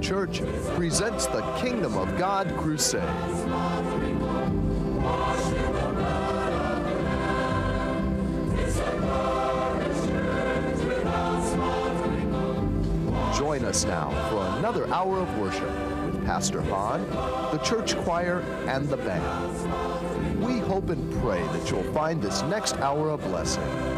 Church presents the Kingdom of God Crusade. Join us now for another hour of worship with Pastor Hahn, the church choir, and the band. We hope and pray that you'll find this next hour a blessing.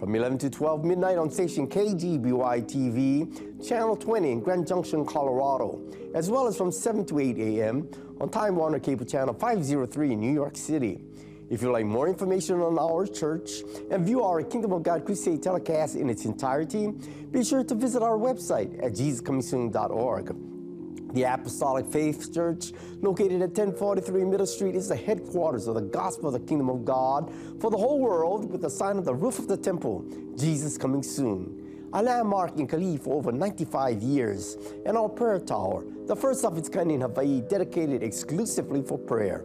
From 11 to 12 midnight on station KGBY TV, Channel 20 in Grand Junction, Colorado, as well as from 7 to 8 a.m. on Time Warner Cable Channel 503 in New York City. If you'd like more information on our church and view our Kingdom of God Crusade telecast in its entirety, be sure to visit our website at jesuscomingsoon.org. The Apostolic Faith Church, located at 1043 Middle Street, is the headquarters of the gospel of the kingdom of God for the whole world with the sign on the roof of the temple, Jesus coming soon. A landmark in Kalihi for over 95 years, and our prayer tower, the first of its kind in Hawaii, dedicated exclusively for prayer.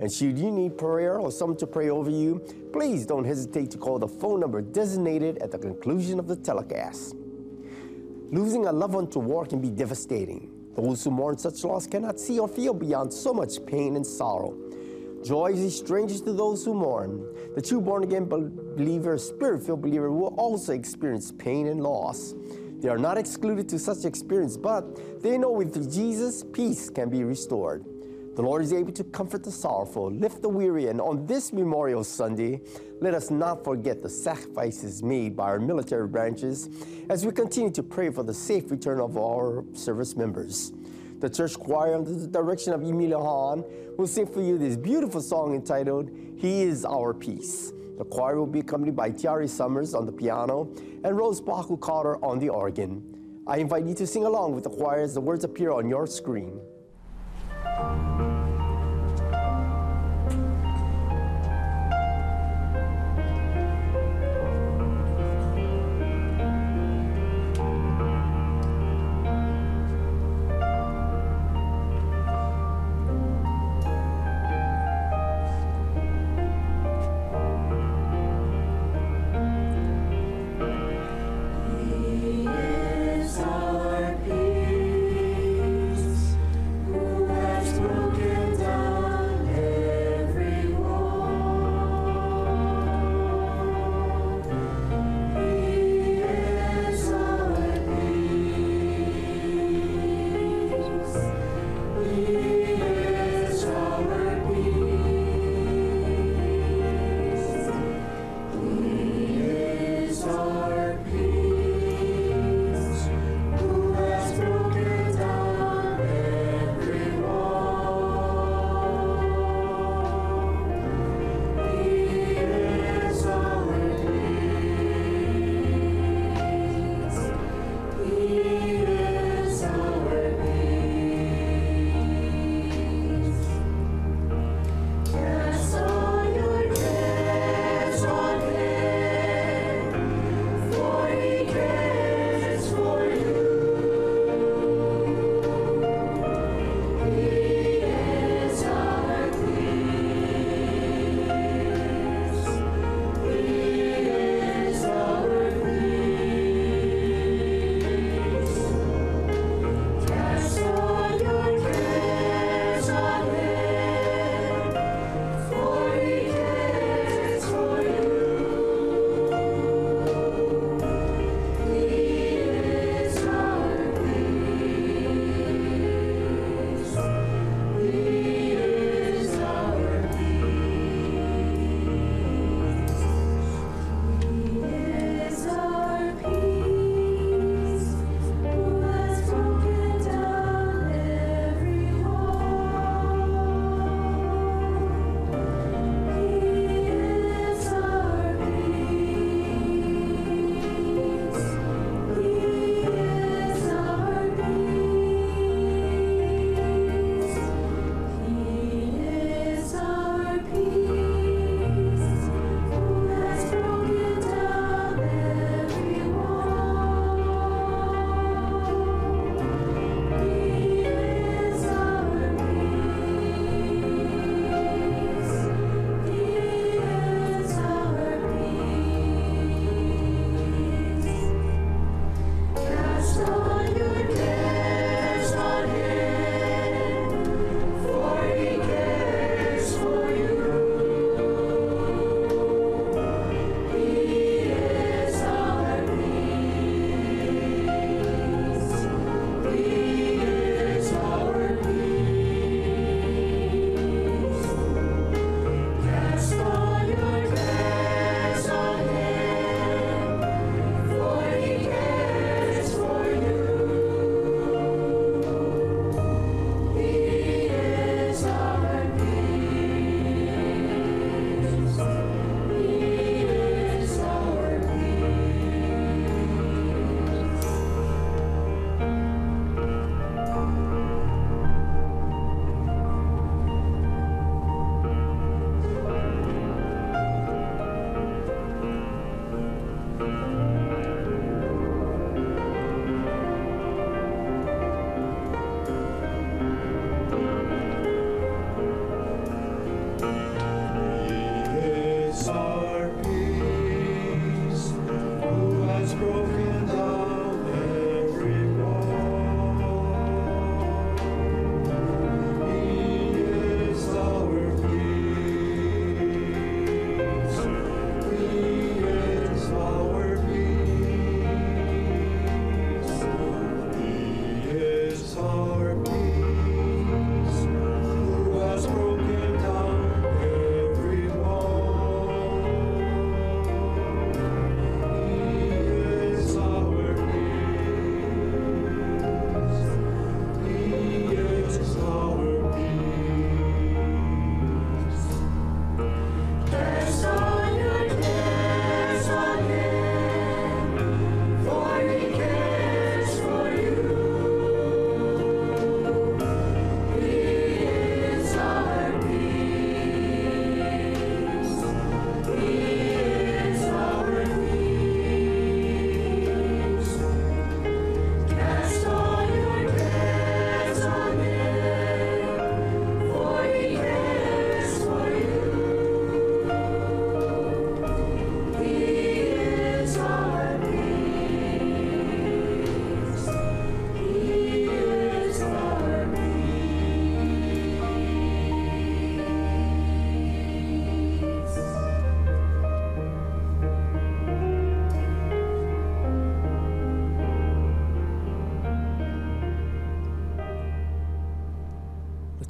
And should you need prayer or someone to pray over you, please don't hesitate to call the phone number designated at the conclusion of the telecast. Losing a loved one to war can be devastating. Those who mourn such loss cannot see or feel beyond so much pain and sorrow. Joy is strange to those who mourn. The true born again believer, spirit filled believer, will also experience pain and loss. They are not excluded to such experience, but they know with Jesus, peace can be restored. The Lord is able to comfort the sorrowful, lift the weary, and on this Memorial Sunday, let us not forget the sacrifices made by our military branches as we continue to pray for the safe return of our service members. The church choir, under the direction of Emilia Hahn, will sing for you this beautiful song entitled, He is Our Peace. The choir will be accompanied by Tiari Summers on the piano and Rose Baku Carter on the organ. I invite you to sing along with the choir as the words appear on your screen.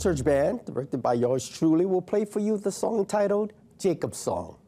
Church Band, directed by yours truly, will play for you the song titled Jacob's Song.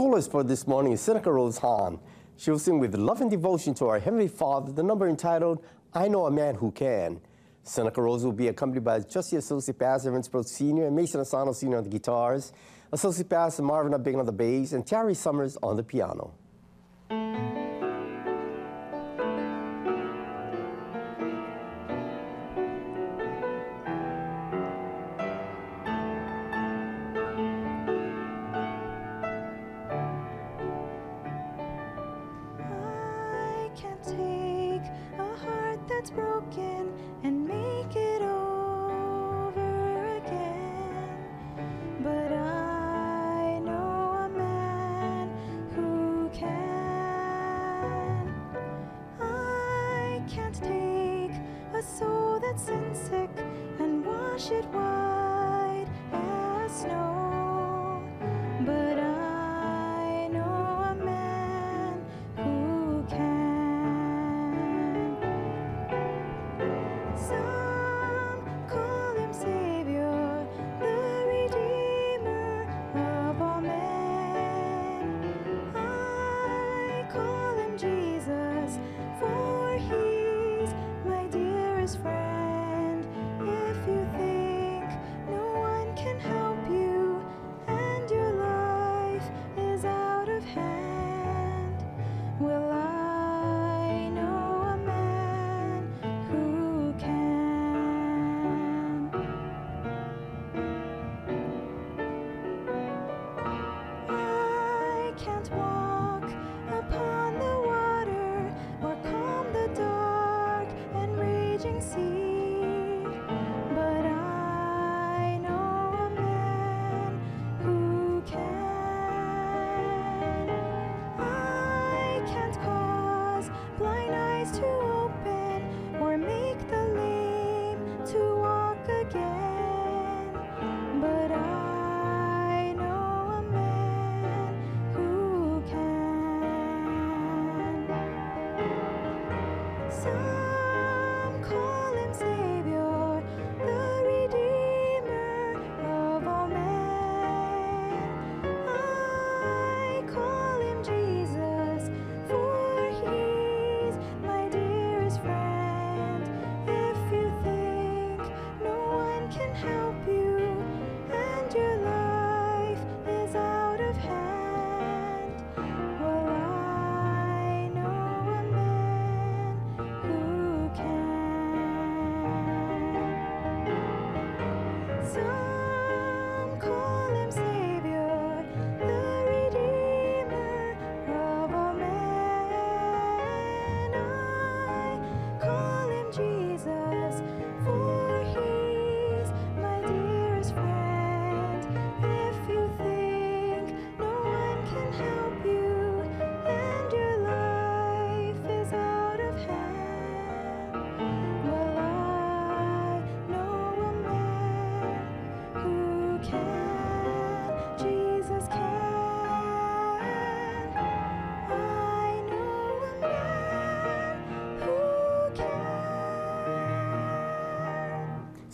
Soloist for this morning is Seneca Rose Hahn. She will sing with love and devotion to our Heavenly Father the number entitled, I Know a Man Who Can. Seneca Rose will be accompanied by Trustee Associate Pastor Vince Brooks Sr. and Mason Asano Sr. on the guitars, Associate Pastor Marvin Abing on the bass, and Terry Summers on the piano.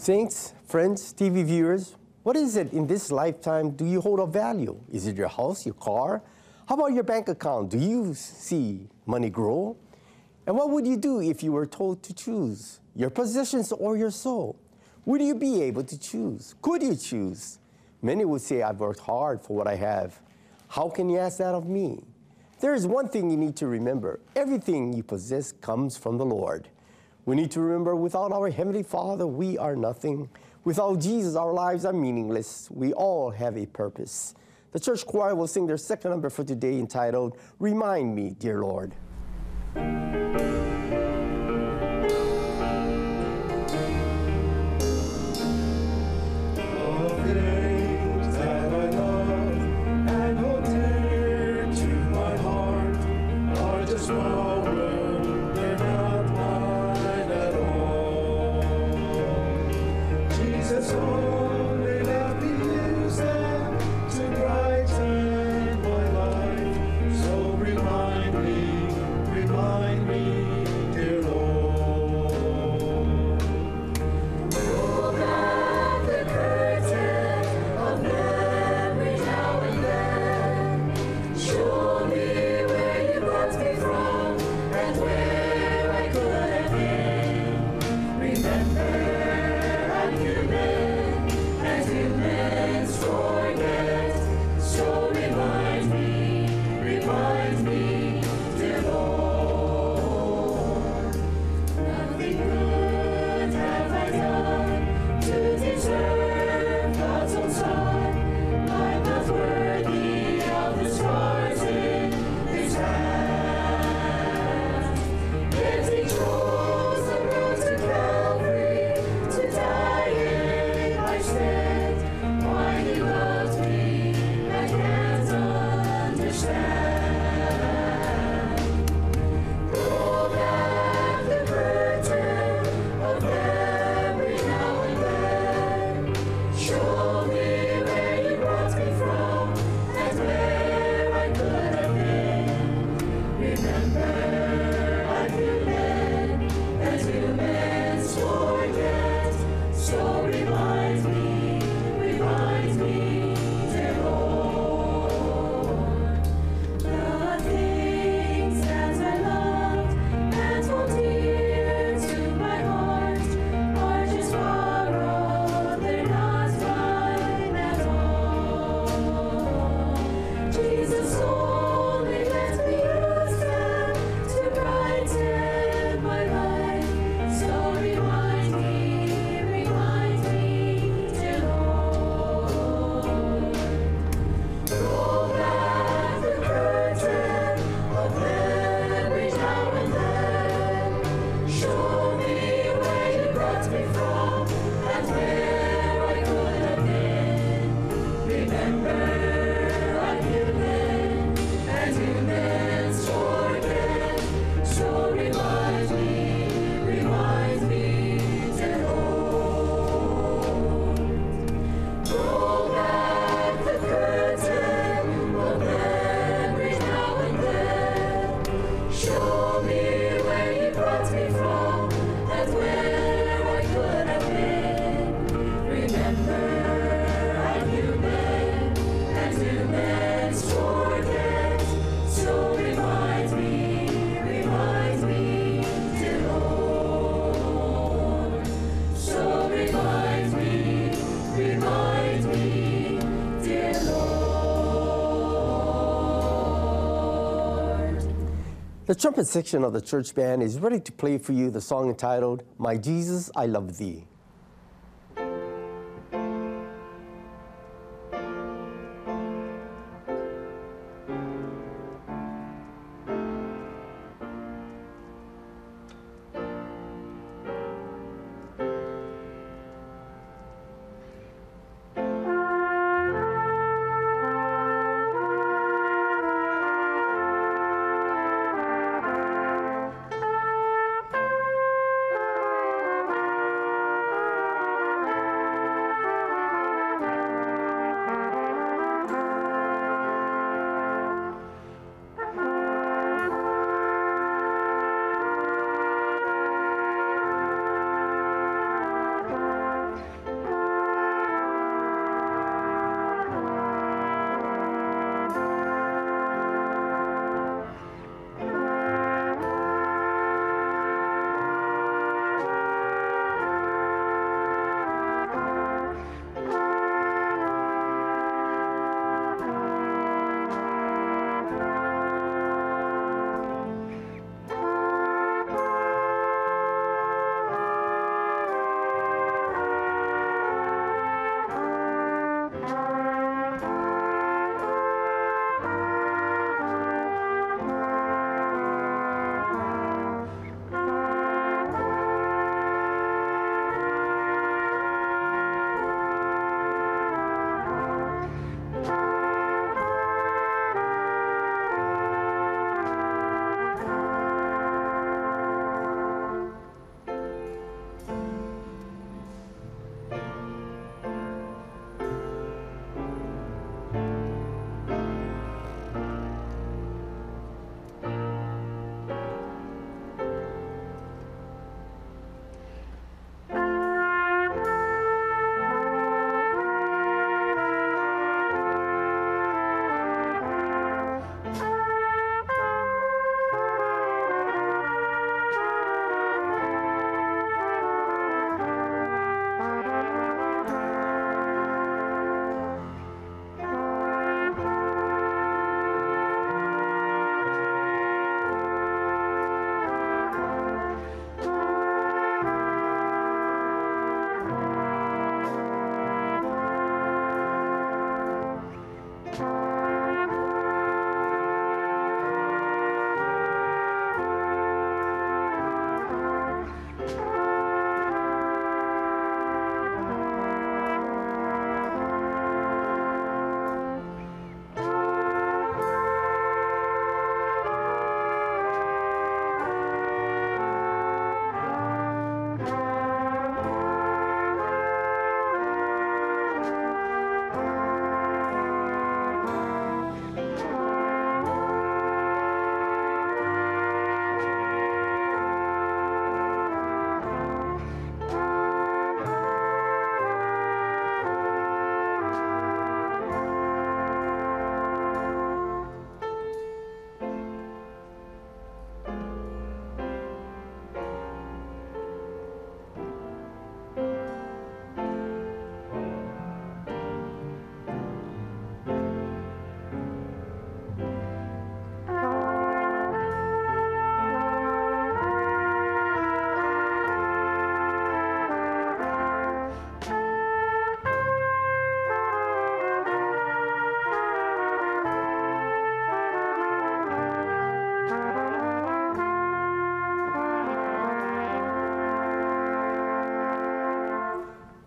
Saints, friends, TV viewers, what is it in this lifetime do you hold of value? Is it your house, your car? How about your bank account? Do you see money grow? And what would you do if you were told to choose your possessions or your soul? Would you be able to choose? Could you choose? Many would say, I've worked hard for what I have. How can you ask that of me? There is one thing you need to remember everything you possess comes from the Lord. We need to remember without our Heavenly Father, we are nothing. Without Jesus, our lives are meaningless. We all have a purpose. The church choir will sing their second number for today entitled, Remind Me, Dear Lord. The trumpet section of the church band is ready to play for you the song entitled, My Jesus, I Love Thee.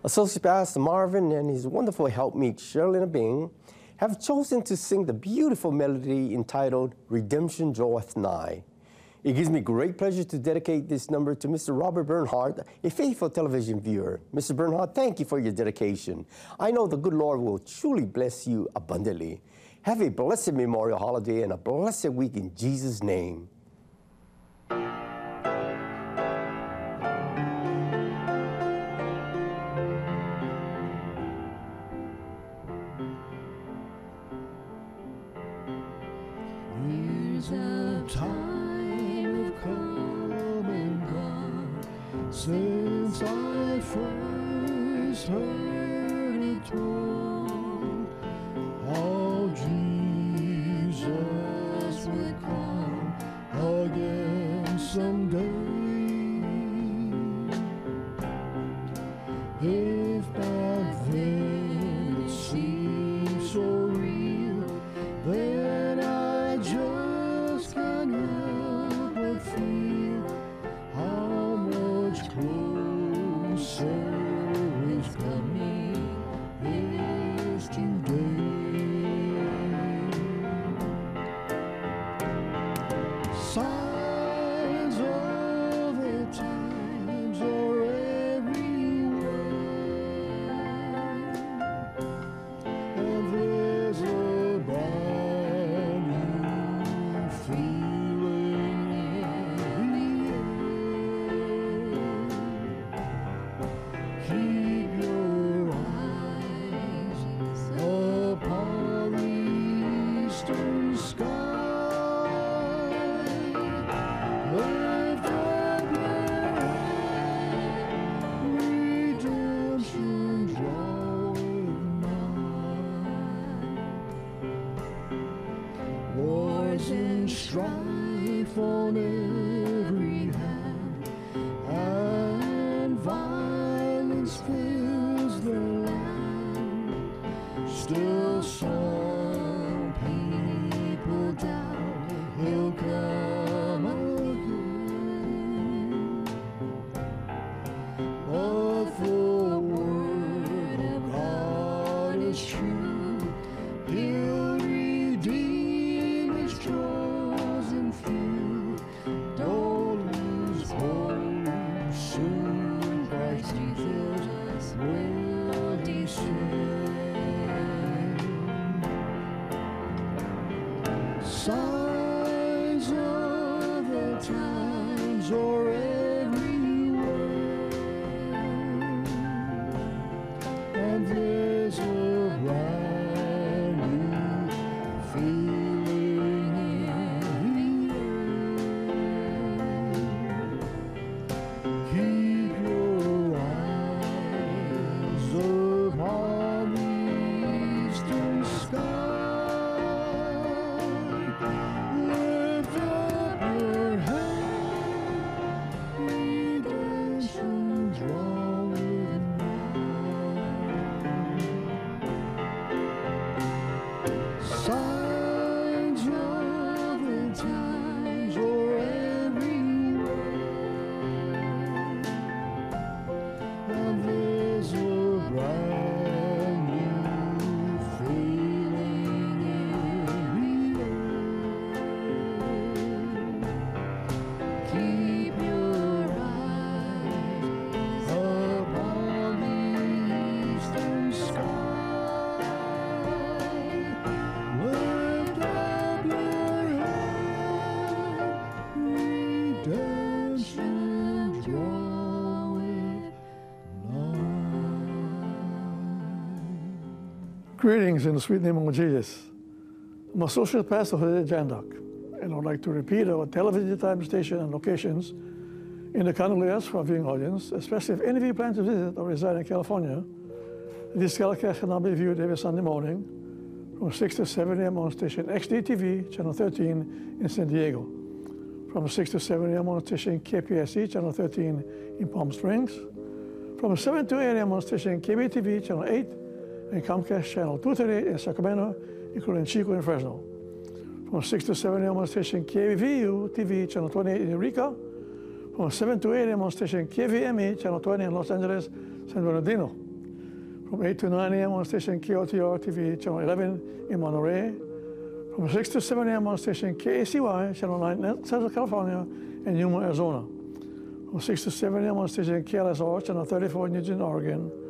Associate Pastor Marvin and his wonderful helpmeet Shirley Bing have chosen to sing the beautiful melody entitled Redemption Draweth Nigh. It gives me great pleasure to dedicate this number to Mr. Robert Bernhardt, a faithful television viewer. Mr. Bernhardt, thank you for your dedication. I know the good Lord will truly bless you abundantly. Have a blessed Memorial Holiday and a blessed week in Jesus' name. Greetings in the sweet name of Jesus. I'm Associate Pastor Jose Jandok, and I would like to repeat our television time station and locations in the US for our viewing audience, especially if any of you plan to visit or reside in California. This telecast can now be viewed every Sunday morning from 6 to 7 a.m. on station XDTV, channel 13 in San Diego. From 6 to 7 a.m. on station KPSC, channel 13 in Palm Springs. From 7 to 8 a.m. on station KBTV, channel 8 and Comcast channel 238 in Sacramento, including Chico and Fresno. From 6 to 7 a.m. on station KVU TV, channel 28 in Eureka. From 7 to 8 a.m. on station KVME, channel 20 in Los Angeles, San Bernardino. From 8 to 9 a.m. on station KOTR TV, channel 11 in Monterey. From 6 to 7 a.m. on station KACY, channel 9 in Central California and Yuma, Arizona. From 6 to 7 a.m. on station KLSR, channel 34 in Eugene, Oregon.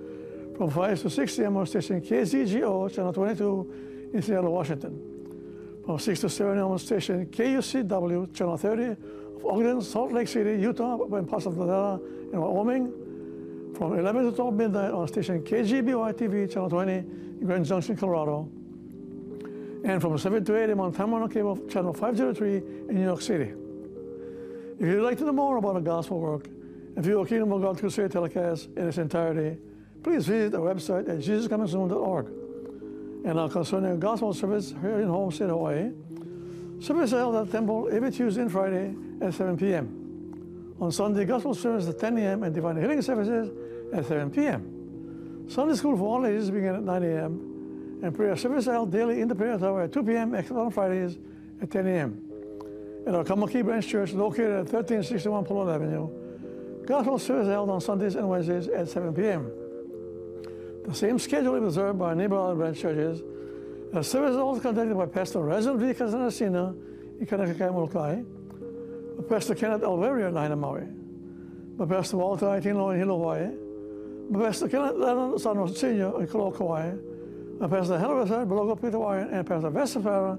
From 5 to 6 a.m. on station KZGO, channel 22 in Seattle, Washington. From 6 to 7 a.m. on station KUCW, channel 30 of Ogden, Salt Lake City, Utah, and parts of Nevada and Wyoming. From 11 to 12 midnight on station KGBY TV, channel 20 in Grand Junction, Colorado. And from 7 to 8 a.m. on Time Cable, channel 503 in New York City. If you'd like to know more about our gospel work and view our Kingdom of God Crusade telecast in its entirety, please visit our website at jesuscomingsoon.org. And our concerning gospel service here in Homestead, Hawaii, service held at the temple every Tuesday and Friday at 7 p.m. On Sunday, gospel service at 10 a.m. and divine healing services at 7 p.m. Sunday school for all ages begin at 9 a.m. and prayer service held daily in the prayer tower at 2 p.m. except on Fridays at 10 a.m. At our Kaimuki Branch Church located at 1361 Polo Avenue, gospel service held on Sundays and Wednesdays at 7 p.m. The same schedule is observed by neighboring branch churches. The service is also conducted by Pastor Reginald V. Casanasina in Kaunakakai, Molokai, Pastor Kenneth Alveria in Lahaina, Maui, Pastor Walter Aitino in Hilo, Hawaii, Pastor Kenneth Lennon Sanos Sr. in Kolo, Kauai, Pastor Ressard, Belogo, Hawaiian, and Pastor Vesta Farah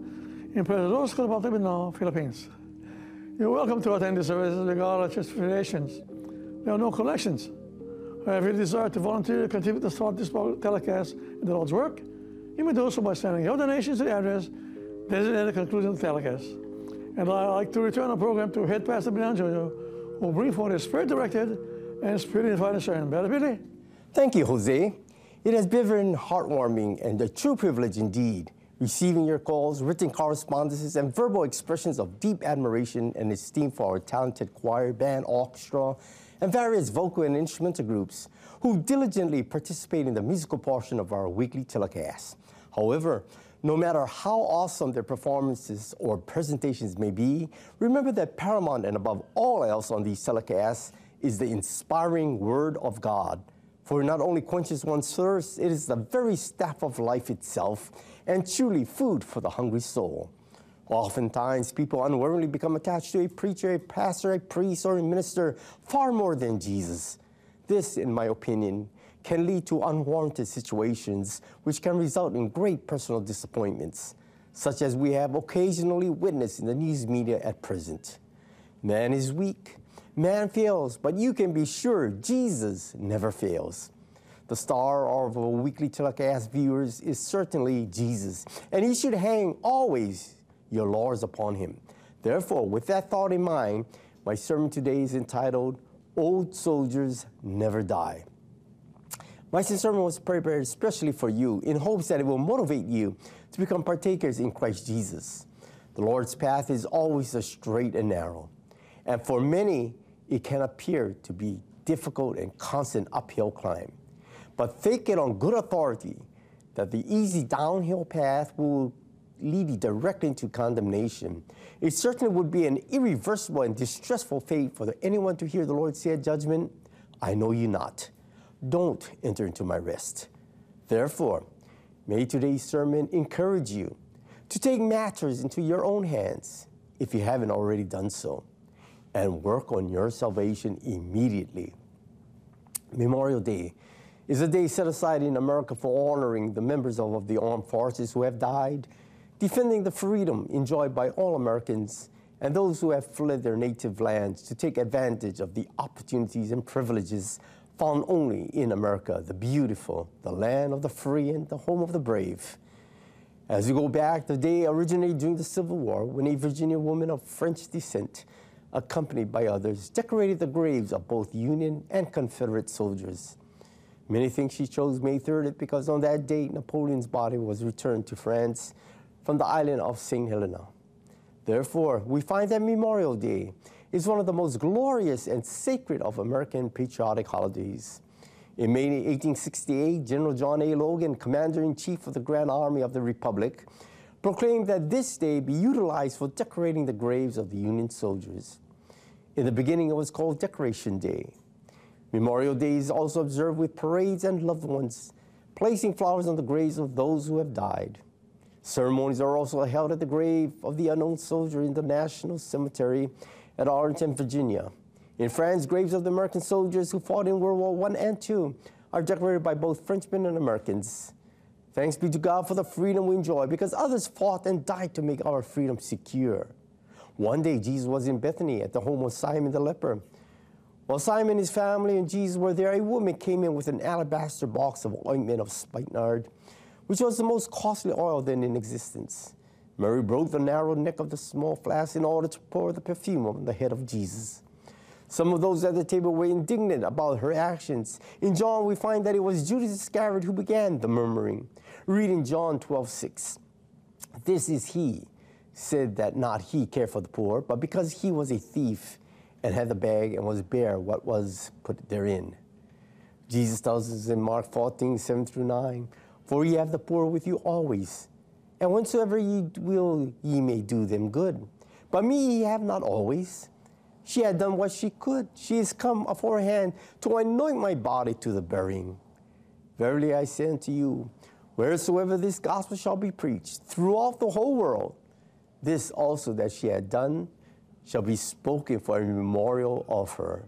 in President Baltimore, Philippines. You're welcome to attend the services regardless of church affiliations. There are no collections. However, if you desire to volunteer to contribute to support this telecast in the Lord's work, you may do so by sending your donations to the address designated at the conclusion of the telecast. And I'd like to return our program to Head Pastor Brian Jr., who will bring forth a spirit-directed and spirit-inspired sermon. Brother Billy? Thank you, Jose. It has been heartwarming and a true privilege indeed, receiving your calls, written correspondences, and verbal expressions of deep admiration and esteem for our talented choir, band, orchestra, and various vocal and instrumental groups who diligently participate in the musical portion of our weekly telecast. However, no matter how awesome their performances or presentations may be, remember that paramount and above all else on these telecasts is the inspiring Word of God. For it not only quenches one's thirst, it is the very staff of life itself, and truly food for the hungry soul. Oftentimes, people unwillingly become attached to a preacher, a pastor, a priest, or a minister far more than Jesus. This, in my opinion, can lead to unwarranted situations which can result in great personal disappointments, such as we have occasionally witnessed in the news media at present. Man is weak, man fails, but you can be sure Jesus never fails. The star of our weekly telecast viewers is certainly Jesus, and he should hang always your laws upon him. Therefore, with that thought in mind, my sermon today is entitled Old Soldiers Never Die. My sermon was prepared especially for you in hopes that it will motivate you to become partakers in Christ Jesus. The Lord's path is always a straight and narrow, and for many, it can appear to be difficult and constant uphill climb. But take it on good authority that the easy downhill path will lead you directly into condemnation. It certainly would be an irreversible and distressful fate for anyone to hear the Lord say at judgment, I know you not. Don't enter into my rest. Therefore, may today's sermon encourage you to take matters into your own hands if you haven't already done so, and work on your salvation immediately. Memorial Day is a day set aside in America for honoring the members of, of the armed forces who have died, defending the freedom enjoyed by all Americans and those who have fled their native lands to take advantage of the opportunities and privileges found only in America, the beautiful, the land of the free and the home of the brave. As we go back, the day originated during the Civil War when a Virginia woman of French descent, accompanied by others, decorated the graves of both Union and Confederate soldiers. Many think she chose May 3rd because on that date, Napoleon's body was returned to France from the island of St. Helena. Therefore, we find that Memorial Day is one of the most glorious and sacred of American patriotic holidays. In May 1868, General John A. Logan, Commander in Chief of the Grand Army of the Republic, proclaimed that this day be utilized for decorating the graves of the Union soldiers. In the beginning, it was called Decoration Day. Memorial Day is also observed with parades and loved ones placing flowers on the graves of those who have died. Ceremonies are also held at the grave of the unknown soldier in the National Cemetery at Arlington, Virginia. In France, graves of the American soldiers who fought in World War I and II are decorated by both Frenchmen and Americans. Thanks be to God for the freedom we enjoy because others fought and died to make our freedom secure. One day, Jesus was in Bethany at the home of Simon the leper. While Simon, his family, and Jesus were there, a woman came in with an alabaster box of ointment of spikenard, which was the most costly oil then in existence. Mary broke the narrow neck of the small flask in order to pour the perfume on the head of Jesus. Some of those at the table were indignant about her actions. In John, we find that it was Judas Iscariot who began the murmuring. Read in John 12, 6. This is he, said that not he cared for the poor, but because he was a thief and had the bag and was bare what was put therein. Jesus tells us in Mark 14, 7 through 9, For ye have the poor with you always, and whensoever ye will, ye may do them good. But me ye have not always. She had done what she could. She is come aforehand to anoint my body to the burying. Verily I say unto you, wheresoever this gospel shall be preached throughout the whole world, this also that she had done shall be spoken for a memorial of her.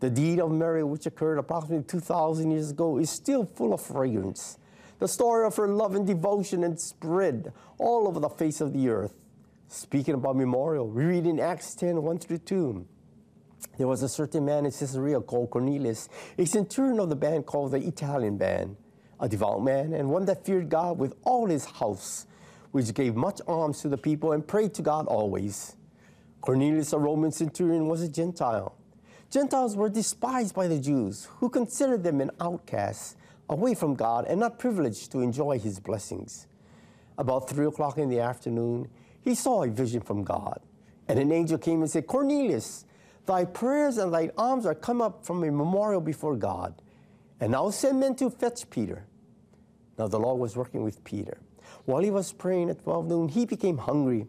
The deed of Mary, which occurred approximately 2,000 years ago, is still full of fragrance. The story of her love and devotion and spread all over the face of the earth. Speaking about memorial, we read in Acts 10 1 through 2. There was a certain man in Caesarea called Cornelius, a centurion of the band called the Italian band, a devout man and one that feared God with all his house, which gave much alms to the people and prayed to God always. Cornelius, a Roman centurion, was a Gentile. Gentiles were despised by the Jews, who considered them an outcast, away from God, and not privileged to enjoy his blessings. About three o'clock in the afternoon, he saw a vision from God. And an angel came and said, Cornelius, thy prayers and thy alms are come up from a memorial before God. And I'll send men to fetch Peter. Now the Lord was working with Peter. While he was praying at 12 noon, he became hungry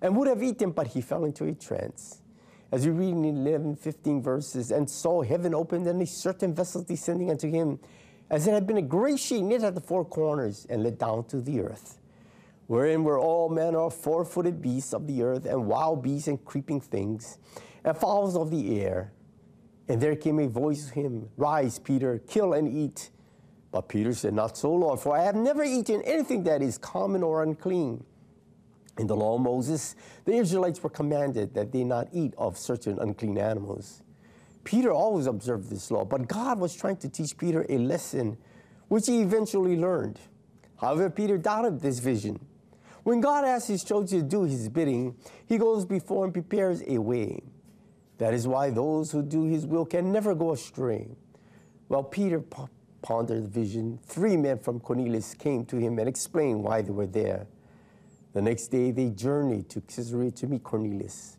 and would have eaten, but he fell into a trance. As we read in 11, 15 verses, and saw heaven opened and a certain vessel descending unto him, as it had been a great sheet knit at the four corners and let down to the earth, wherein were all manner of four footed beasts of the earth, and wild beasts and creeping things, and fowls of the air. And there came a voice to him, Rise, Peter, kill and eat. But Peter said, Not so, Lord, for I have never eaten anything that is common or unclean. In the law of Moses, the Israelites were commanded that they not eat of certain unclean animals. Peter always observed this law, but God was trying to teach Peter a lesson which he eventually learned. However, Peter doubted this vision. When God asks his children to do his bidding, he goes before and prepares a way. That is why those who do his will can never go astray. While Peter po- pondered the vision, three men from Cornelius came to him and explained why they were there. The next day they journeyed to Caesarea to meet Cornelius.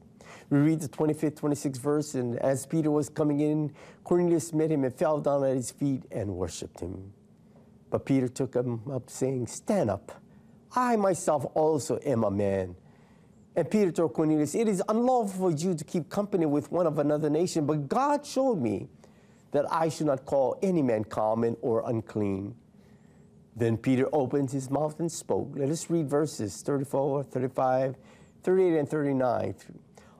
We read the 25th, 26th verse, and as Peter was coming in, Cornelius met him and fell down at his feet and worshipped him. But Peter took him up, saying, Stand up. I myself also am a man. And Peter told Cornelius, It is unlawful for you to keep company with one of another nation, but God showed me that I should not call any man common or unclean. Then Peter opened his mouth and spoke. Let us read verses 34, 35, 38, and 39.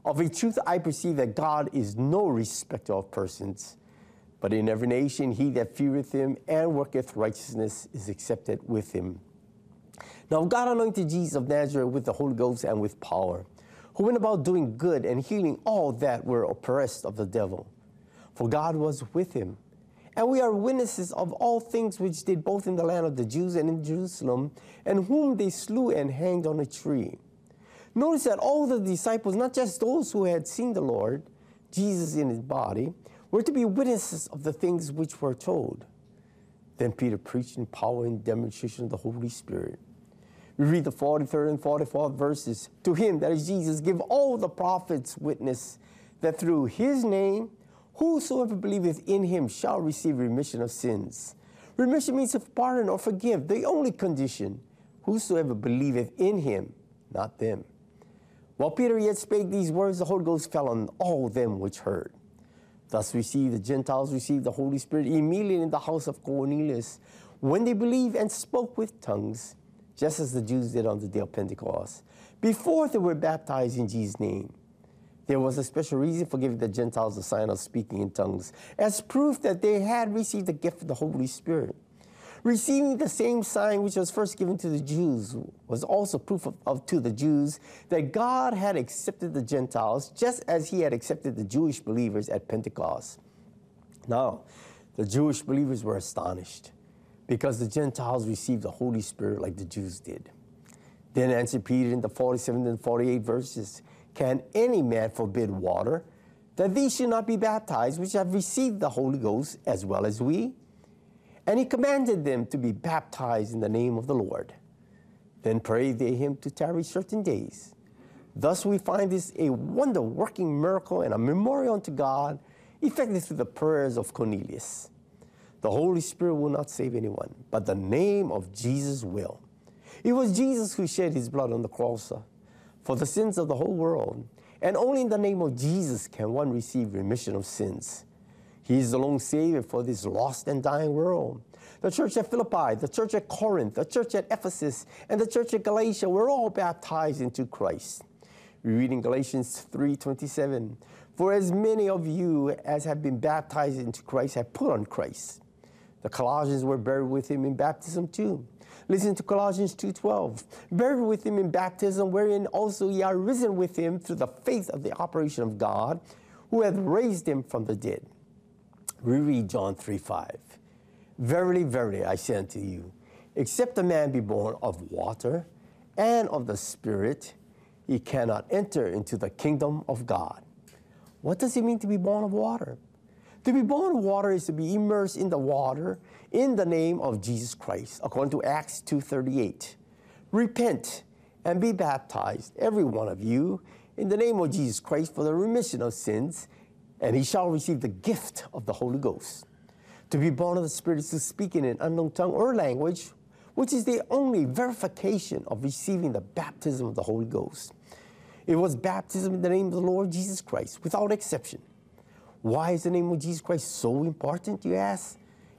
Of a truth, I perceive that God is no respecter of persons, but in every nation he that feareth him and worketh righteousness is accepted with him. Now God anointed Jesus of Nazareth with the Holy Ghost and with power, who went about doing good and healing all that were oppressed of the devil. For God was with him. And we are witnesses of all things which did both in the land of the Jews and in Jerusalem, and whom they slew and hanged on a tree. Notice that all the disciples, not just those who had seen the Lord, Jesus in his body, were to be witnesses of the things which were told. Then Peter preached in power and demonstration of the Holy Spirit. We read the 43rd and 44th verses. To him, that is Jesus, give all the prophets witness that through his name, whosoever believeth in him shall receive remission of sins. Remission means to pardon or forgive, the only condition. Whosoever believeth in him, not them. While Peter yet spake these words, the Holy Ghost fell on all them which heard. Thus received the Gentiles received the Holy Spirit immediately in the house of Cornelius. when they believed and spoke with tongues, just as the Jews did on the day of Pentecost, before they were baptized in Jesus' name. There was a special reason for giving the Gentiles the sign of speaking in tongues, as proof that they had received the gift of the Holy Spirit. Receiving the same sign which was first given to the Jews was also proof of, of- to the Jews that God had accepted the Gentiles just as he had accepted the Jewish believers at Pentecost. Now, the Jewish believers were astonished because the Gentiles received the Holy Spirit like the Jews did. Then answered Peter in the 47 and 48 verses Can any man forbid water that these should not be baptized, which have received the Holy Ghost as well as we? And he commanded them to be baptized in the name of the Lord. Then prayed they him to tarry certain days. Thus we find this a wonder working miracle and a memorial unto God, effected through the prayers of Cornelius. The Holy Spirit will not save anyone, but the name of Jesus will. It was Jesus who shed his blood on the cross for the sins of the whole world. And only in the name of Jesus can one receive remission of sins. He is the lone Savior for this lost and dying world. The church at Philippi, the church at Corinth, the church at Ephesus, and the church at Galatia were all baptized into Christ. We read in Galatians 3:27, "For as many of you as have been baptized into Christ have put on Christ." The Colossians were buried with him in baptism too. Listen to Colossians 2:12. Buried with him in baptism, wherein also ye are risen with him through the faith of the operation of God, who hath raised him from the dead. We read John 3:5. Verily, verily, I say unto you, except a man be born of water and of the Spirit, he cannot enter into the kingdom of God. What does it mean to be born of water? To be born of water is to be immersed in the water in the name of Jesus Christ, according to Acts 2:38. Repent and be baptized, every one of you, in the name of Jesus Christ for the remission of sins, and he shall receive the gift of the Holy Ghost. To be born of the Spirit is to speak in an unknown tongue or language, which is the only verification of receiving the baptism of the Holy Ghost. It was baptism in the name of the Lord Jesus Christ, without exception. Why is the name of Jesus Christ so important, you ask?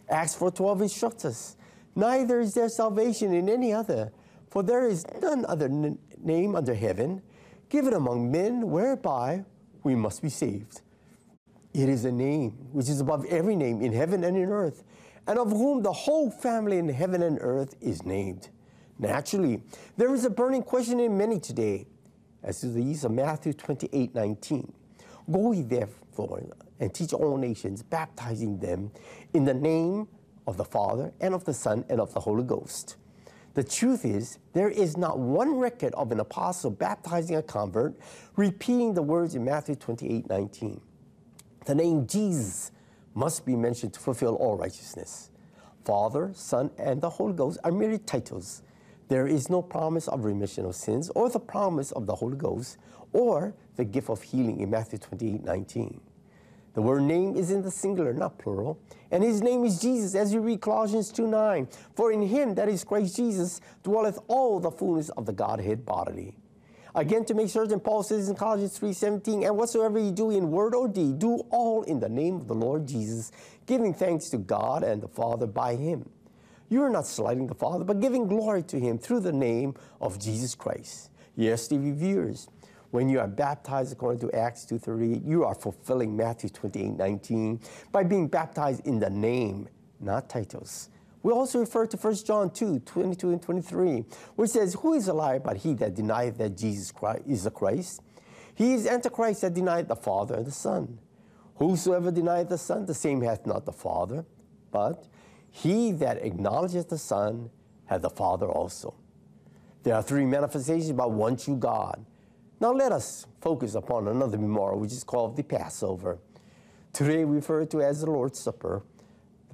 Acts 4.12 instructs us, Neither is there salvation in any other, for there is none other name under heaven given among men whereby we must be saved. It is a name which is above every name in heaven and in earth, and of whom the whole family in heaven and earth is named. Naturally, there is a burning question in many today, as to the use of Matthew 28 19. Go ye therefore and teach all nations, baptizing them in the name of the Father and of the Son and of the Holy Ghost. The truth is, there is not one record of an apostle baptizing a convert, repeating the words in Matthew 28 19. The name Jesus must be mentioned to fulfill all righteousness. Father, Son, and the Holy Ghost are merely titles. There is no promise of remission of sins or the promise of the Holy Ghost or the gift of healing in Matthew 28 19. The word name is in the singular, not plural. And his name is Jesus, as you read Colossians 2 9. For in him, that is Christ Jesus, dwelleth all the fullness of the Godhead bodily. Again, to make certain, Paul says in Colossians 3:17, and whatsoever you do in word or deed, do all in the name of the Lord Jesus, giving thanks to God and the Father by him. You are not slighting the Father, but giving glory to him through the name of Jesus Christ. Yes, TV viewers, when you are baptized according to Acts 2.38, you are fulfilling Matthew 28.19 by being baptized in the name, not titles. We also refer to 1 John 2, 22 and 23, which says, Who is a liar but he that denieth that Jesus Christ is the Christ? He is Antichrist that denieth the Father and the Son. Whosoever denieth the Son, the same hath not the Father, but he that acknowledgeth the Son hath the Father also. There are three manifestations about one true God. Now let us focus upon another memorial, which is called the Passover. Today we refer to as the Lord's Supper.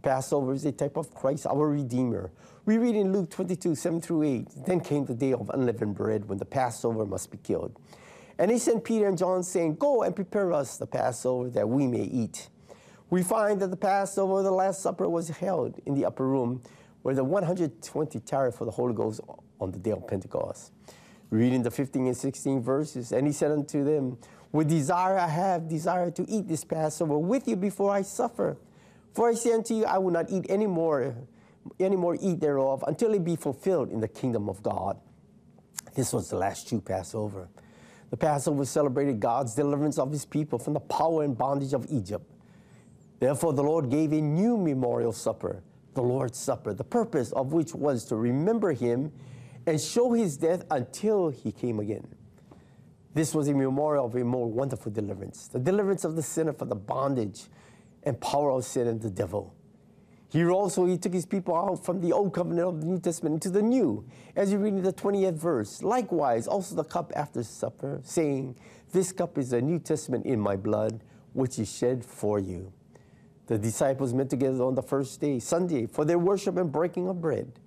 Passover is a type of Christ, our Redeemer. We read in Luke 22, 7 through 8, Then came the day of unleavened bread when the Passover must be killed. And he sent Peter and John, saying, Go and prepare us the Passover that we may eat. We find that the Passover, the Last Supper, was held in the upper room where the 120 tarried for the Holy Ghost on the day of Pentecost. Reading the 15 and 16 verses, and he said unto them, With desire I have desire to eat this Passover with you before I suffer. For I say unto you, I will not eat any more any more eat thereof until it be fulfilled in the kingdom of God. This was the last true Passover. The Passover celebrated God's deliverance of his people from the power and bondage of Egypt. Therefore, the Lord gave a new memorial supper, the Lord's Supper, the purpose of which was to remember him and show his death until he came again. This was a memorial of a more wonderful deliverance, the deliverance of the sinner from the bondage and power of sin and the devil. Here also he took his people out from the old covenant of the New Testament into the new, as you read in the 20th verse. Likewise, also the cup after supper, saying, This cup is the New Testament in my blood, which is shed for you. The disciples met together on the first day, Sunday, for their worship and breaking of bread.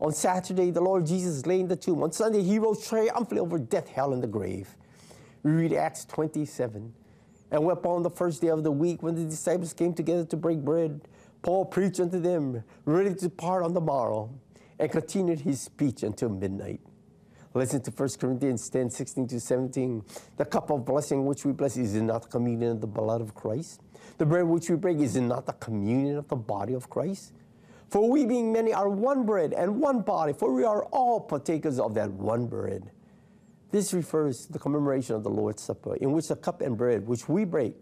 On Saturday, the Lord Jesus lay in the tomb. On Sunday, he rose triumphantly over death, hell, and the grave. We read Acts 27. And upon the first day of the week, when the disciples came together to break bread, Paul preached unto them, ready to depart on the morrow, and continued his speech until midnight. Listen to 1 Corinthians 10 16 to 17. The cup of blessing which we bless is not communion of the blood of Christ? The bread which we break is not the communion of the body of Christ? For we being many are one bread and one body, for we are all partakers of that one bread. This refers to the commemoration of the Lord's Supper, in which the cup and bread which we break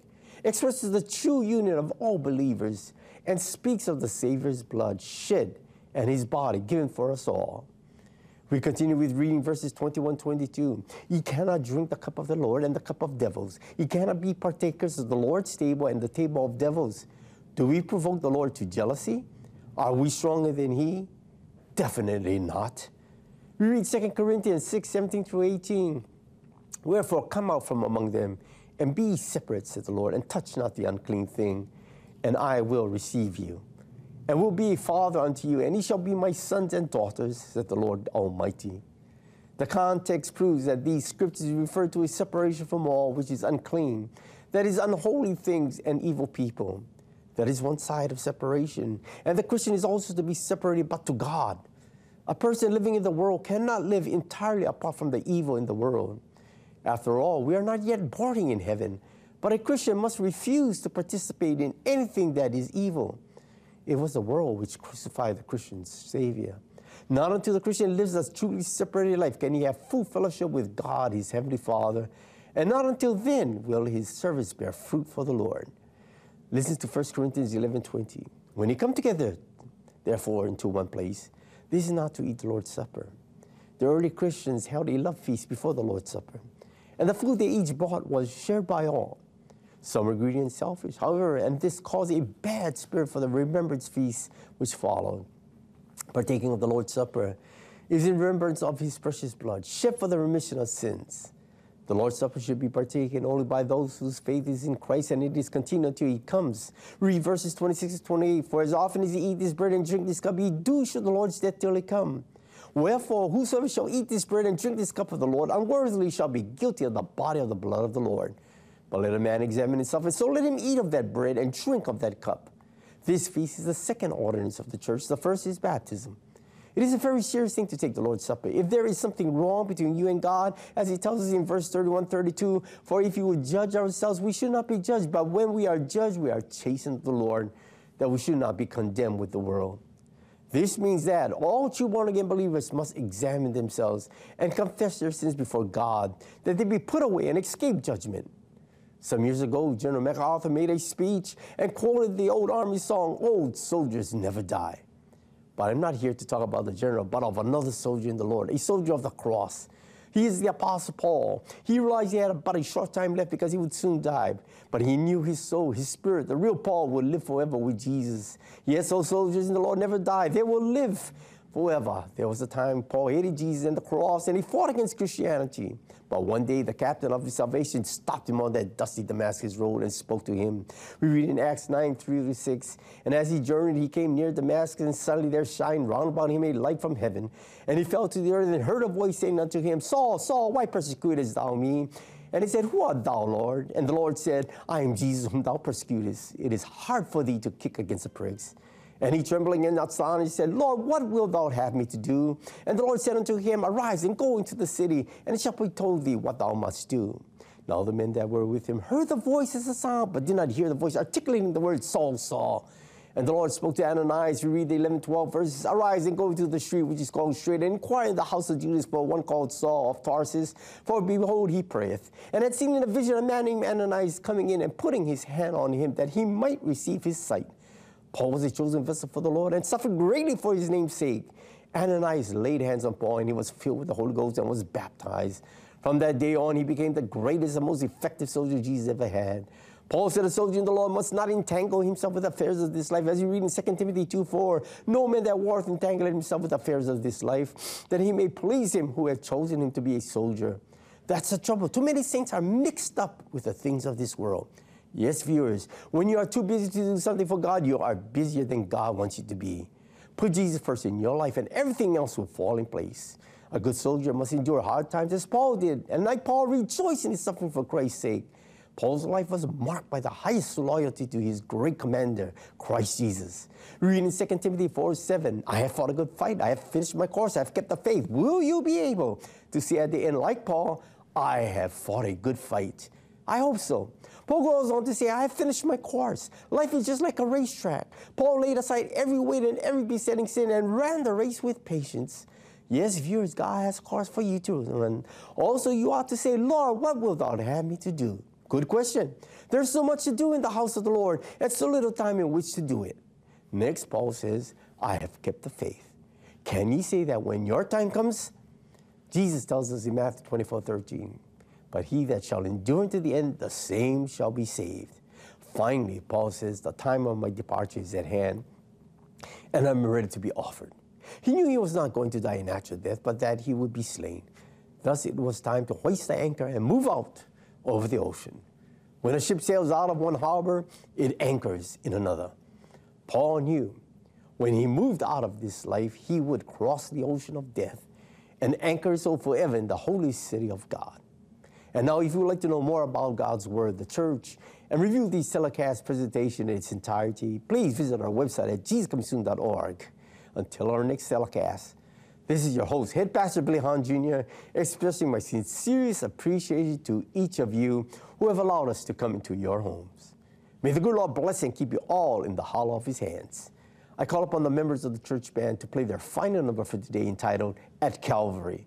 expresses the true union of all believers and speaks of the Savior's blood shed and his body given for us all. We continue with reading verses 21 22. Ye cannot drink the cup of the Lord and the cup of devils. Ye cannot be partakers of the Lord's table and the table of devils. Do we provoke the Lord to jealousy? Are we stronger than he? Definitely not. We read 2 Corinthians 6 17 through 18. Wherefore, come out from among them and be separate, said the Lord, and touch not the unclean thing, and I will receive you, and will be a father unto you, and ye shall be my sons and daughters, said the Lord Almighty. The context proves that these scriptures refer to a separation from all which is unclean, that is, unholy things and evil people. That is one side of separation. And the Christian is also to be separated but to God. A person living in the world cannot live entirely apart from the evil in the world. After all, we are not yet boarding in heaven, but a Christian must refuse to participate in anything that is evil. It was the world which crucified the Christian's Savior. Not until the Christian lives a truly separated life can he have full fellowship with God, his Heavenly Father, and not until then will his service bear fruit for the Lord. Listen to 1 Corinthians 11 20. When you come together, therefore, into one place, this is not to eat the Lord's Supper. The early Christians held a love feast before the Lord's Supper, and the food they each bought was shared by all. Some were greedy and selfish, however, and this caused a bad spirit for the remembrance feast which followed. Partaking of the Lord's Supper is in remembrance of his precious blood, shed for the remission of sins. The Lord's Supper should be partaken only by those whose faith is in Christ, and it is continued until He comes. Read verses 26 to 28. For as often as ye eat this bread and drink this cup, ye do show the Lord's death till He come. Wherefore, whosoever shall eat this bread and drink this cup of the Lord unworthily shall be guilty of the body of the blood of the Lord. But let a man examine himself, and so let him eat of that bread and drink of that cup. This feast is the second ordinance of the church. The first is baptism. It is a very serious thing to take the Lord's Supper. If there is something wrong between you and God, as he tells us in verse 31 32, for if you would judge ourselves, we should not be judged. But when we are judged, we are chastened of the Lord, that we should not be condemned with the world. This means that all true born again believers must examine themselves and confess their sins before God, that they be put away and escape judgment. Some years ago, General MacArthur made a speech and quoted the old Army song, Old Soldiers Never Die. But I'm not here to talk about the general, but of another soldier in the Lord, a soldier of the cross. He is the Apostle Paul. He realized he had about a short time left because he would soon die. But he knew his soul, his spirit, the real Paul would live forever with Jesus. Yes, those soldiers in the Lord never die. They will live forever. There was a time Paul hated Jesus and the cross and he fought against Christianity. But one day the captain of his salvation stopped him on that dusty Damascus road and spoke to him. We read in Acts 9 3 to 6. And as he journeyed, he came near Damascus, and suddenly there shined round about him a light from heaven. And he fell to the earth and heard a voice saying unto him, Saul, Saul, why persecutest thou me? And he said, Who art thou, Lord? And the Lord said, I am Jesus whom thou persecutest. It is hard for thee to kick against the pricks. And he trembling and astonished said, Lord, what wilt thou have me to do? And the Lord said unto him, Arise and go into the city, and it shall be told thee what thou must do. Now the men that were with him heard the voice as a sound, but did not hear the voice articulating the word Saul, Saul. And the Lord spoke to Ananias. We read the 11, 12 verses. Arise and go to the street which is called Straight, and inquire in the house of Judas for one called Saul of Tarsus. For behold, he prayeth. And had seen in a vision a man named Ananias coming in and putting his hand on him that he might receive his sight. Paul was a chosen vessel for the Lord and suffered greatly for his name's sake. Ananias laid hands on Paul and he was filled with the Holy Ghost and was baptized. From that day on, he became the greatest and most effective soldier Jesus ever had. Paul said, A soldier in the Lord must not entangle himself with affairs of this life. As you read in 2 Timothy 2 4, no man that warreth entangle himself with affairs of this life, that he may please him who hath chosen him to be a soldier. That's the trouble. Too many saints are mixed up with the things of this world. Yes, viewers, when you are too busy to do something for God, you are busier than God wants you to be. Put Jesus first in your life, and everything else will fall in place. A good soldier must endure hard times as Paul did, and like Paul, rejoice in his suffering for Christ's sake. Paul's life was marked by the highest loyalty to his great commander, Christ Jesus. Reading in 2 Timothy 4 7, I have fought a good fight, I have finished my course, I have kept the faith. Will you be able to see at the end, like Paul, I have fought a good fight? I hope so. Paul goes on to say, I have finished my course. Life is just like a racetrack. Paul laid aside every weight and every besetting sin and ran the race with patience. Yes, viewers, God has a course for you to run. Also, you ought to say, Lord, what wilt thou have me to do? Good question. There's so much to do in the house of the Lord, and so little time in which to do it. Next, Paul says, I have kept the faith. Can you say that when your time comes? Jesus tells us in Matthew 24 13, but he that shall endure unto the end, the same shall be saved. Finally, Paul says, the time of my departure is at hand, and I'm ready to be offered. He knew he was not going to die a natural death, but that he would be slain. Thus, it was time to hoist the anchor and move out over the ocean. When a ship sails out of one harbor, it anchors in another. Paul knew when he moved out of this life, he would cross the ocean of death and anchor so forever in the holy city of God. And now, if you would like to know more about God's Word, the church, and review the telecast presentation in its entirety, please visit our website at jesuscomingsoon.org. Until our next telecast, this is your host, Head Pastor Billy Hahn Jr., expressing my sincerest appreciation to each of you who have allowed us to come into your homes. May the good Lord bless and keep you all in the hollow of his hands. I call upon the members of the church band to play their final number for today entitled At Calvary.